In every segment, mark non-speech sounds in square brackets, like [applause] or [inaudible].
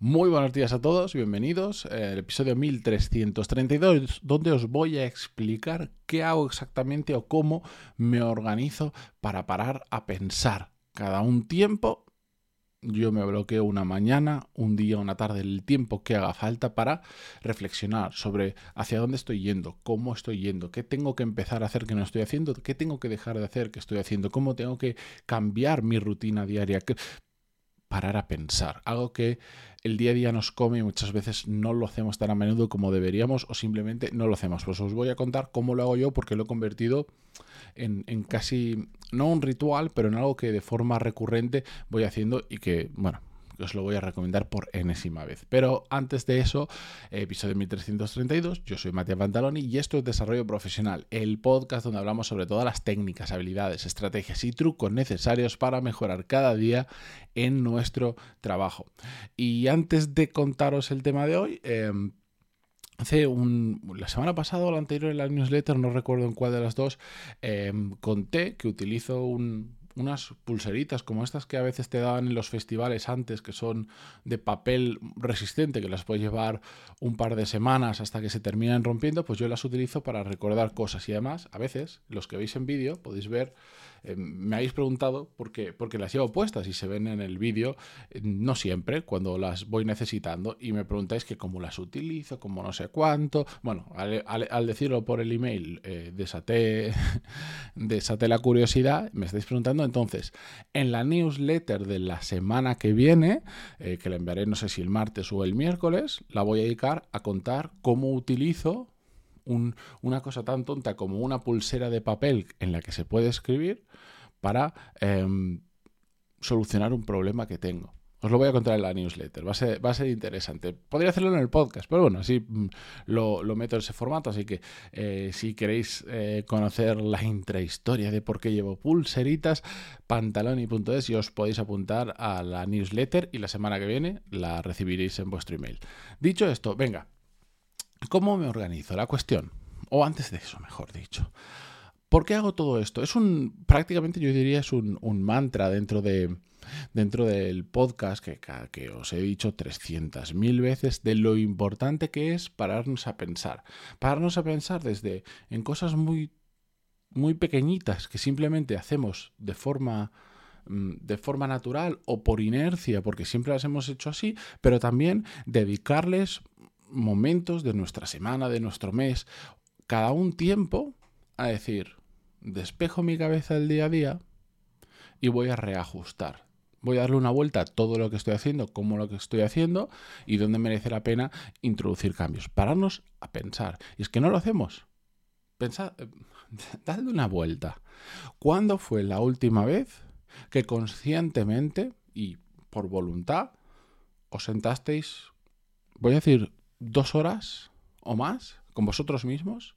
Muy buenos días a todos, bienvenidos al episodio 1332, donde os voy a explicar qué hago exactamente o cómo me organizo para parar a pensar. Cada un tiempo yo me bloqueo una mañana, un día, una tarde, el tiempo que haga falta para reflexionar sobre hacia dónde estoy yendo, cómo estoy yendo, qué tengo que empezar a hacer que no estoy haciendo, qué tengo que dejar de hacer que estoy haciendo, cómo tengo que cambiar mi rutina diaria parar a pensar, algo que el día a día nos come y muchas veces no lo hacemos tan a menudo como deberíamos o simplemente no lo hacemos. Pues os voy a contar cómo lo hago yo porque lo he convertido en, en casi, no un ritual, pero en algo que de forma recurrente voy haciendo y que, bueno, os lo voy a recomendar por enésima vez. Pero antes de eso, episodio 1332, yo soy Matías Pantaloni y esto es Desarrollo Profesional, el podcast donde hablamos sobre todas las técnicas, habilidades, estrategias y trucos necesarios para mejorar cada día en nuestro trabajo. Y antes de contaros el tema de hoy, em, Hace un, la semana pasada o la anterior en la newsletter, no recuerdo en cuál de las dos, em, conté que utilizo un, unas pulseritas como estas que a veces te daban en los festivales antes, que son de papel resistente, que las puedes llevar un par de semanas hasta que se terminan rompiendo, pues yo las utilizo para recordar cosas. Y además, a veces, los que veis en vídeo, podéis ver eh, me habéis preguntado por qué, porque las llevo puestas y se ven en el vídeo, eh, no siempre, cuando las voy necesitando, y me preguntáis que cómo las utilizo, cómo no sé cuánto. Bueno, al, decirlo por el email, eh, desaté, [laughs] desaté la curiosidad, me estáis preguntando. Entonces, en la newsletter de la semana que viene, que la enviaré no sé si el martes o el miércoles, la voy a dedicar a contar cómo utilizo una cosa tan tonta como una pulsera de papel en la que se puede escribir para em, solucionar un problema que tengo. Os lo voy a contar en la newsletter, va a ser, va a ser interesante. Podría hacerlo en el podcast, pero bueno, así mm, lo, meto en ese formato, así que eh, si queréis eh, conocer la intrahistoria de por qué llevo pulseritas, pantaloni.es y os podéis apuntar a la newsletter y la semana que viene la recibiréis en vuestro email. Dicho esto, venga, ¿Cómo me organizo? La cuestión, o antes de eso, mejor dicho. ¿Por qué hago todo esto? Es un, prácticamente yo diría, es un, mantra dentro de, dentro del podcast que, que os he dicho 300.000 veces de lo importante que es pararnos a pensar. Pararnos a pensar desde en cosas muy, muy pequeñitas que simplemente hacemos de forma mm, de forma natural o por inercia, porque siempre las hemos hecho así, pero también dedicarles momentos de nuestra semana, de nuestro mes, cada un tiempo a decir, despejo mi cabeza el día a día y voy a reajustar. Voy a darle una vuelta a todo lo que estoy haciendo, cómo lo que estoy haciendo y dónde merece la pena introducir cambios. Pararnos a pensar. Y es que no lo hacemos. Pensad, eh, [laughs] dadle una vuelta. ¿Cuándo fue la última vez que conscientemente y por voluntad os sentasteis, voy a decir, dos horas o más con vosotros mismos,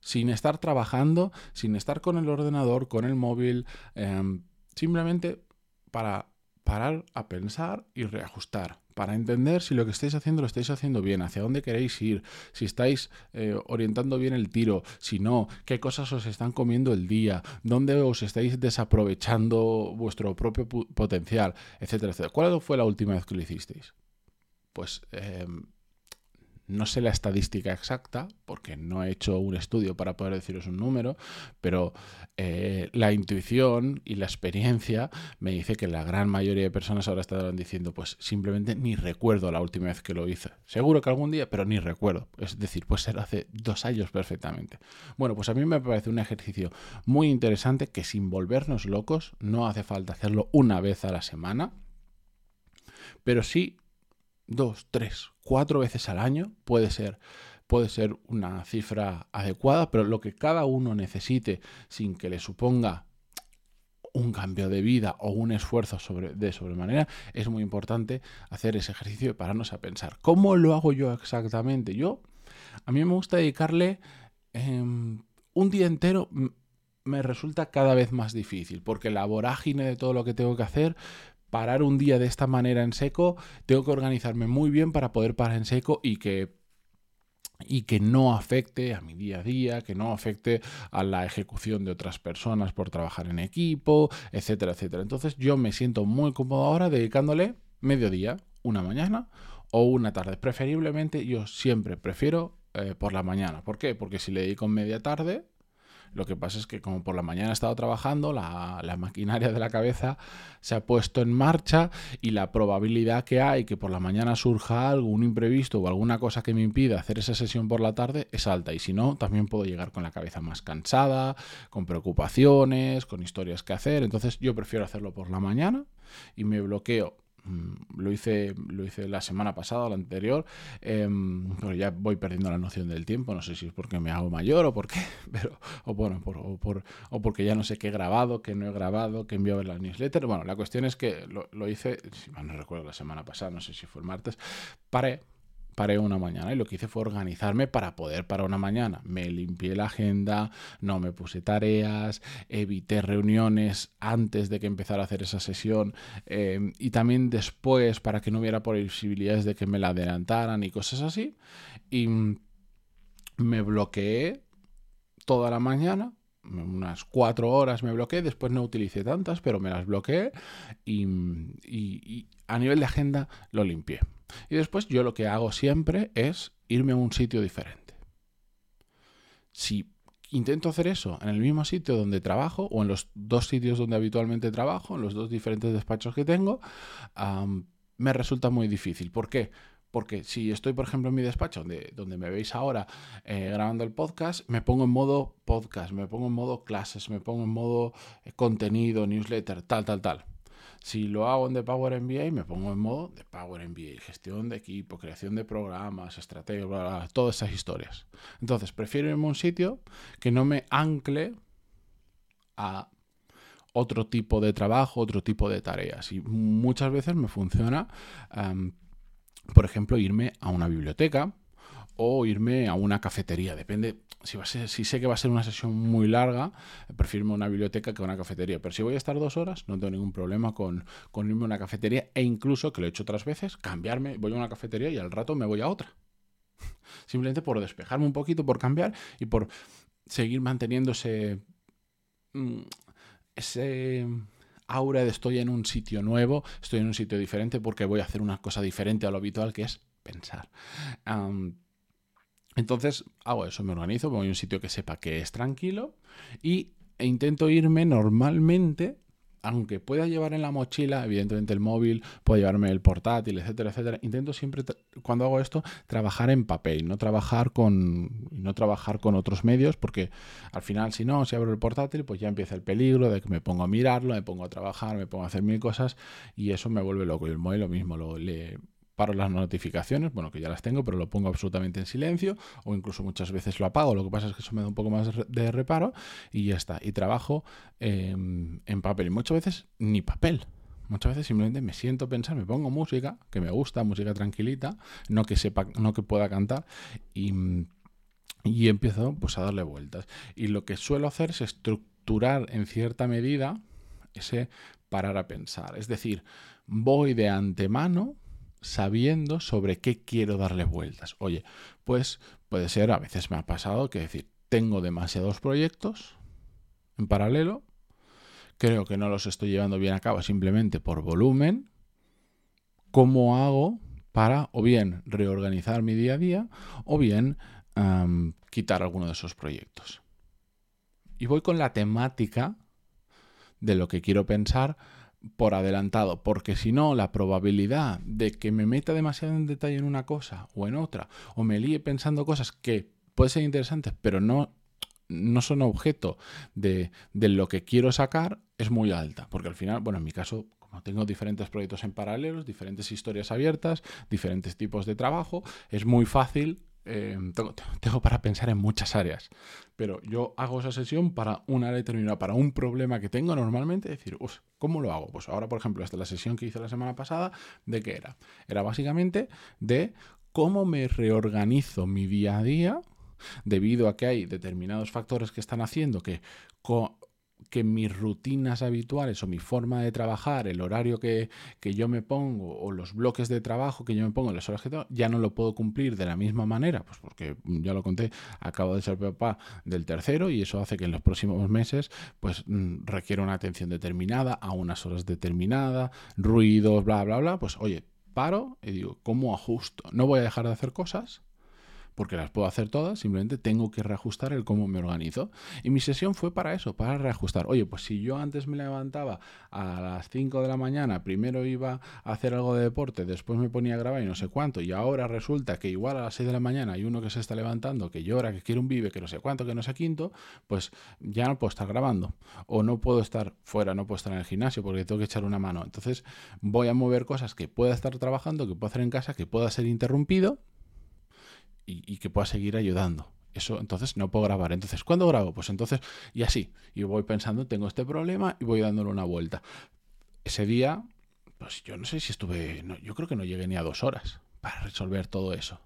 sin estar trabajando, sin estar con el ordenador, con el móvil, em, simplemente para parar a pensar y reajustar, para entender si lo que estáis haciendo lo estáis haciendo bien, hacia dónde queréis ir, si estáis eh, orientando bien el tiro, si no, qué cosas os están comiendo el día, dónde os estáis desaprovechando vuestro propio potencial, etcétera, etcétera. ¿Cuál fue la última vez que lo hicisteis? Pues em, no sé la estadística exacta, porque no he hecho un estudio para poder deciros un número, pero eh, la intuición y la experiencia me dice que la gran mayoría de personas ahora estarán diciendo, pues simplemente ni recuerdo la última vez que lo hice. Seguro que algún día, pero ni recuerdo. Es decir, pues ser hace dos años perfectamente. Bueno, pues a mí me parece un ejercicio muy interesante que sin volvernos locos, no hace falta hacerlo una vez a la semana, pero sí dos, tres, cuatro veces al año puede ser puede ser una cifra adecuada, pero lo que cada uno necesite sin que le suponga un cambio de vida o un esfuerzo sobre, de sobremanera, es muy importante hacer ese ejercicio y pararnos a pensar. ¿Cómo lo hago yo exactamente? Yo, a mí me gusta dedicarle em, un día entero, me resulta cada vez más difícil, porque la vorágine de todo lo que tengo que hacer parar un día de esta manera en seco, tengo que organizarme muy bien para poder parar en seco y que y que no afecte a mi día a día, que no afecte a la ejecución de otras personas por trabajar en equipo, etcétera, etcétera. Entonces yo me siento muy cómodo ahora dedicándole medio día, una mañana o una tarde. Preferiblemente yo siempre prefiero eh, por la mañana. ¿Por qué? Porque si le dedico media tarde, lo que pasa es que como por la mañana he estado trabajando, la, maquinaria de la cabeza se ha puesto en marcha y la probabilidad que hay que por la mañana surja algo, imprevisto o alguna cosa que me impida hacer esa sesión por la tarde es alta. Y si no, también puedo llegar con la cabeza más cansada, con preocupaciones, con historias que hacer. Entonces yo prefiero hacerlo por la mañana y me bloqueo lo hice, lo hice la semana pasada, la anterior, em, pero ya voy perdiendo la noción del tiempo, no sé si es porque me hago mayor o por qué, [laughs] pero, o bueno, por, o, por, o porque ya no sé qué he grabado, qué no he grabado, qué enviado en la newsletter. Bueno, la cuestión es que lo, lo hice, si mal no recuerdo, la semana pasada, no sé si fue el martes, paré una mañana y lo que hice fue organizarme para poder para una mañana. Me limpié la agenda, no me puse tareas, evité reuniones antes de que empezara a hacer esa sesión em, y también después para que no hubiera posibilidades de que me la adelantaran y cosas así. Y me bloqueé toda la mañana unas cuatro horas me bloqueé, después no utilicé tantas, pero me las bloqueé y, a nivel de agenda lo limpié. Y después yo lo que hago siempre es irme a un sitio diferente. Si intento hacer eso en el mismo sitio donde trabajo o en los dos sitios donde habitualmente trabajo, en los dos diferentes despachos que tengo, me resulta muy difícil. ¿Por qué? Porque si estoy, por ejemplo, en mi despacho, donde, donde me veis ahora eh, grabando el podcast, me pongo en modo podcast, me pongo en modo clases, me pongo en modo eh, contenido, newsletter, tal, tal, tal. Si lo hago en The Power MBA, me pongo en modo de Power MBA, gestión de equipo, creación de programas, estrategia, bla, bla, todas esas historias. Entonces, prefiero irme a un sitio que no me ancle a otro tipo de trabajo, otro tipo de tareas. Y muchas veces me funciona por ejemplo, irme a una biblioteca o irme a una cafetería. Depende, si, sé que va a ser una sesión muy larga, prefiero una biblioteca que una cafetería. Pero si voy a estar dos horas, no tengo ningún problema con, irme a una cafetería e incluso, que lo he hecho otras veces, cambiarme, voy a una cafetería y al rato me voy a otra. [laughs] Simplemente por despejarme un poquito, por cambiar y por seguir manteniendo ese, mm, ese aura de estoy en un sitio nuevo, estoy en un sitio diferente porque voy a hacer una cosa diferente a lo habitual que es pensar. Entonces hago eso, me organizo, voy a un sitio que sepa que es tranquilo y, e intento irme normalmente aunque pueda llevar en la mochila, evidentemente el móvil, puedo llevarme el portátil, etcétera, etcétera, intento siempre, cuando hago esto, trabajar en papel, no trabajar con, no trabajar con otros medios, porque al final, si no, si abro el portátil, pues ya empieza el peligro de que me pongo a mirarlo, me pongo a trabajar, me pongo a hacer mil cosas y eso me vuelve loco. Y el móvil lo mismo, lo, le, paro las notificaciones, bueno, que ya las tengo, pero lo pongo absolutamente en silencio o incluso muchas veces lo apago. Lo que pasa es que eso me da un poco más de reparo y ya está. Y trabajo em, en papel y muchas veces ni papel. Muchas veces simplemente me siento a pensar, me pongo música que me gusta, música tranquilita, no que sepa, no que pueda cantar y, y empiezo pues a darle vueltas. Y lo que suelo hacer es estructurar en cierta medida ese parar a pensar. Es decir, voy de antemano sabiendo sobre qué quiero darle vueltas. Oye, pues puede ser, a veces me ha pasado que decir, tengo demasiados proyectos en paralelo, creo que no los estoy llevando bien a cabo simplemente por volumen, ¿cómo hago para o bien reorganizar mi día a día o bien quitar alguno de esos proyectos? Y voy con la temática de lo que quiero pensar por adelantado, porque si no, la probabilidad de que me meta demasiado en detalle en una cosa o en otra, o me líe pensando cosas que pueden ser interesantes, pero no, no son objeto de, de lo que quiero sacar, es muy alta, porque al final, bueno, en mi caso, como tengo diferentes proyectos en paralelos, diferentes historias abiertas, diferentes tipos de trabajo, es muy fácil Em, tengo, para pensar en muchas áreas, pero yo hago esa sesión para una área determinada, para un problema que tengo normalmente, decir, ¿cómo lo hago? Pues ahora, por ejemplo, esta la sesión que hice la semana pasada, ¿de qué era? Era básicamente de cómo me reorganizo mi día a día debido a que hay determinados factores que están haciendo que que mis rutinas habituales o mi forma de trabajar, el horario que, yo me pongo o los bloques de trabajo que yo me pongo, las horas que tengo, ya no lo puedo cumplir de la misma manera, pues porque ya lo conté, acabo de ser papá del tercero y eso hace que en los próximos meses pues mm, requiera una atención determinada a unas horas determinadas, ruidos, bla, bla, bla, pues oye, paro y digo, ¿cómo ajusto? No voy a dejar de hacer cosas, porque las puedo hacer todas, simplemente tengo que reajustar el cómo me organizo. Y mi sesión fue para eso, para reajustar. Oye, pues si yo antes me levantaba a las 5 de la mañana, primero iba a hacer algo de deporte, después me ponía a grabar y no sé cuánto, y ahora resulta que igual a las 6 de la mañana hay uno que se está levantando, que llora, que quiere un vive, que no sé cuánto, que no sé quinto, pues ya no puedo estar grabando. O no puedo estar fuera, no puedo estar en el gimnasio porque tengo que echar una mano. Entonces voy a mover cosas que pueda estar trabajando, que pueda hacer en casa, que pueda ser interrumpido y, que pueda seguir ayudando. Eso entonces no puedo grabar. Entonces, ¿cuándo grabo? Pues entonces, y así. Y voy pensando, tengo este problema y voy dándole una vuelta. Ese día, pues yo no sé si estuve, yo creo que no llegué ni a dos horas para resolver todo eso.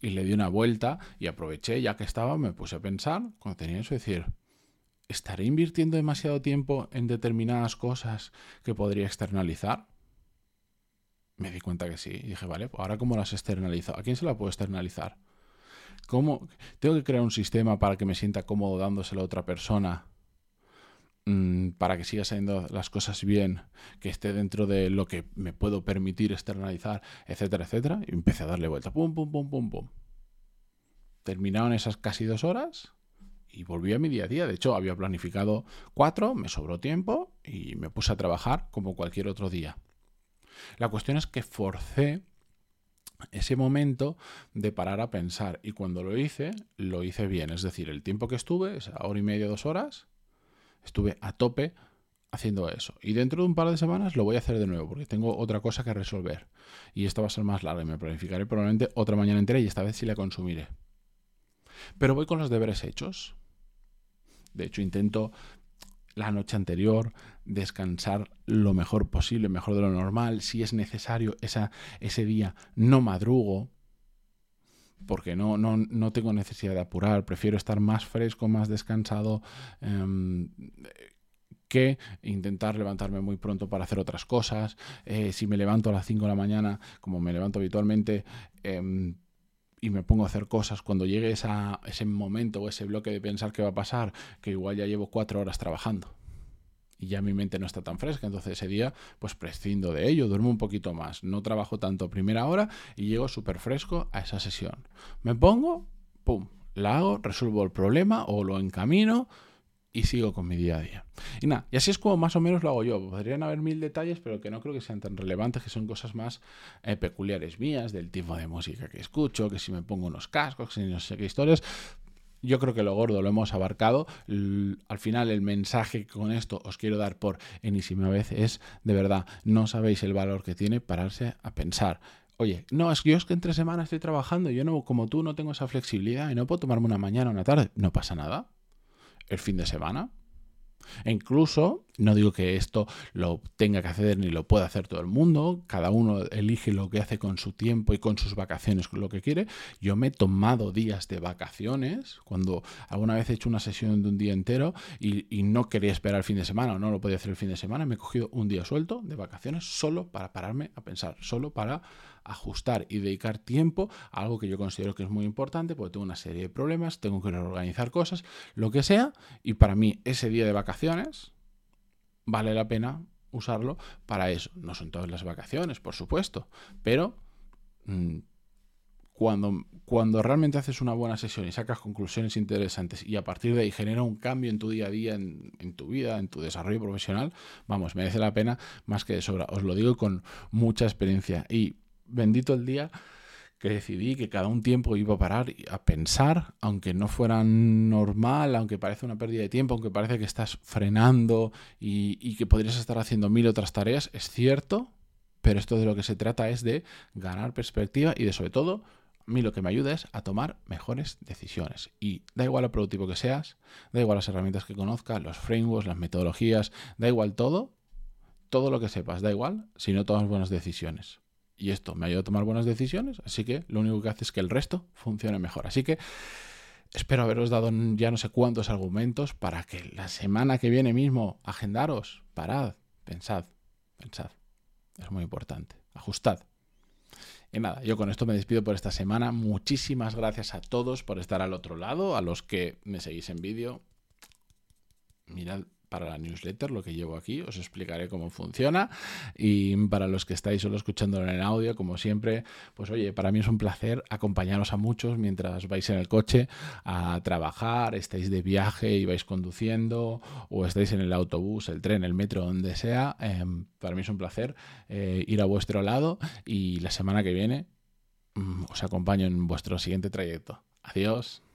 Y le di una vuelta y aproveché, ya que estaba, me puse a pensar, cuando tenía eso, decir, ¿estaré invirtiendo demasiado tiempo en determinadas cosas que podría externalizar? Me di cuenta que sí. Y dije, vale, pues ahora cómo las externalizo. ¿A quién se la puedo externalizar? ¿Cómo? ¿Tengo que crear un sistema para que me sienta cómodo dándoselo a otra persona? Mm, para que siga saliendo las cosas bien, que esté dentro de lo que me puedo permitir externalizar, etcétera, etcétera. Y empecé a darle vuelta. Pum, pum, pum, pum, pum. Terminaron esas casi dos horas y volví a mi día a día. De hecho, había planificado cuatro, me sobró tiempo y me puse a trabajar como cualquier otro día. La cuestión es que forcé ese momento de parar a pensar y cuando lo hice, lo hice bien. Es decir, el tiempo que estuve, esa hora y media, dos horas, estuve a tope haciendo eso. Y dentro de un par de semanas lo voy a hacer de nuevo porque tengo otra cosa que resolver. Y esta va a ser más larga y me planificaré probablemente otra mañana entera y esta vez sí la consumiré. Pero voy con los deberes hechos. De hecho, intento la noche anterior, descansar lo mejor posible, mejor de lo normal. Si es necesario esa, ese día, no madrugo, porque no, no, no, tengo necesidad de apurar, prefiero estar más fresco, más descansado. Em, que intentar levantarme muy pronto para hacer otras cosas. Eh, si me levanto a las 5 de la mañana, como me levanto habitualmente, em, y me pongo a hacer cosas, cuando llegue esa, ese momento o ese bloque de pensar qué va a pasar, que igual ya llevo cuatro horas trabajando y ya mi mente no está tan fresca, entonces ese día pues prescindo de ello, duermo un poquito más, no trabajo tanto primera hora y llego súper fresco a esa sesión. Me pongo, pum, la hago, resuelvo el problema o lo encamino y sigo con mi día a día. Y nada, y así es como más o menos lo hago yo. Podrían haber mil detalles, pero que no creo que sean tan relevantes, que son cosas más eh, peculiares mías, del tipo de música que escucho, que si me pongo unos cascos, que si no sé qué historias. Yo creo que lo gordo lo hemos abarcado. al final el mensaje que con esto os quiero dar por enésima vez es, de verdad, no sabéis el valor que tiene pararse a pensar. Oye, no, es que yo es que entre semanas estoy trabajando, yo no, como tú, no tengo esa flexibilidad y no puedo tomarme una mañana o una tarde. No pasa nada el fin de semana. E incluso, no digo que esto lo tenga que hacer ni lo pueda hacer todo el mundo, cada uno elige lo que hace con su tiempo y con sus vacaciones, lo que quiere. Yo me he tomado días de vacaciones, cuando alguna vez he hecho una sesión de un día entero y, no quería esperar el fin de semana o no lo podía hacer el fin de semana, me he cogido un día suelto de vacaciones solo para pararme a pensar, solo para ajustar y dedicar tiempo a algo que yo considero que es muy importante, porque tengo una serie de problemas, tengo que reorganizar cosas, lo que sea, y para mí ese día de vacaciones vale la pena usarlo para eso. No son todas las vacaciones, por supuesto, pero mm, cuando, cuando realmente haces una buena sesión y sacas conclusiones interesantes y a partir de ahí genera un cambio en tu día a día, en, en, tu vida, en tu desarrollo profesional, vamos, merece la pena más que de sobra. Os lo digo con mucha experiencia. Y bendito el día que decidí que cada un tiempo iba a parar a pensar, aunque no fuera normal, aunque parece una pérdida de tiempo, aunque parece que estás frenando y, que podrías estar haciendo mil otras tareas, es cierto, pero esto de lo que se trata es de ganar perspectiva y de sobre todo, a mí lo que me ayuda es a tomar mejores decisiones. Y da igual lo productivo que seas, da igual las herramientas que conozcas, los frameworks, las metodologías, da igual todo, todo lo que sepas, da igual si no tomas buenas decisiones y esto me ayuda a tomar buenas decisiones, así que lo único que hace es que el resto funcione mejor. Así que espero haberos dado ya no sé cuántos argumentos para que la semana que viene mismo agendaros, parad, pensad, pensad. Es muy importante. Ajustad. Y nada, yo con esto me despido por esta semana. Muchísimas gracias a todos por estar al otro lado, a los que me seguís en vídeo. Mirad para la newsletter, lo que llevo aquí, os explicaré cómo funciona. Y para los que estáis solo escuchándolo en audio, como siempre, pues oye, para mí es un placer acompañaros a muchos mientras vais en el coche a trabajar, estáis de viaje y vais conduciendo, o estáis en el autobús, el tren, el metro, donde sea. Em, para mí es un placer eh, ir a vuestro lado y la semana que viene mm, os acompaño en vuestro siguiente trayecto. Adiós.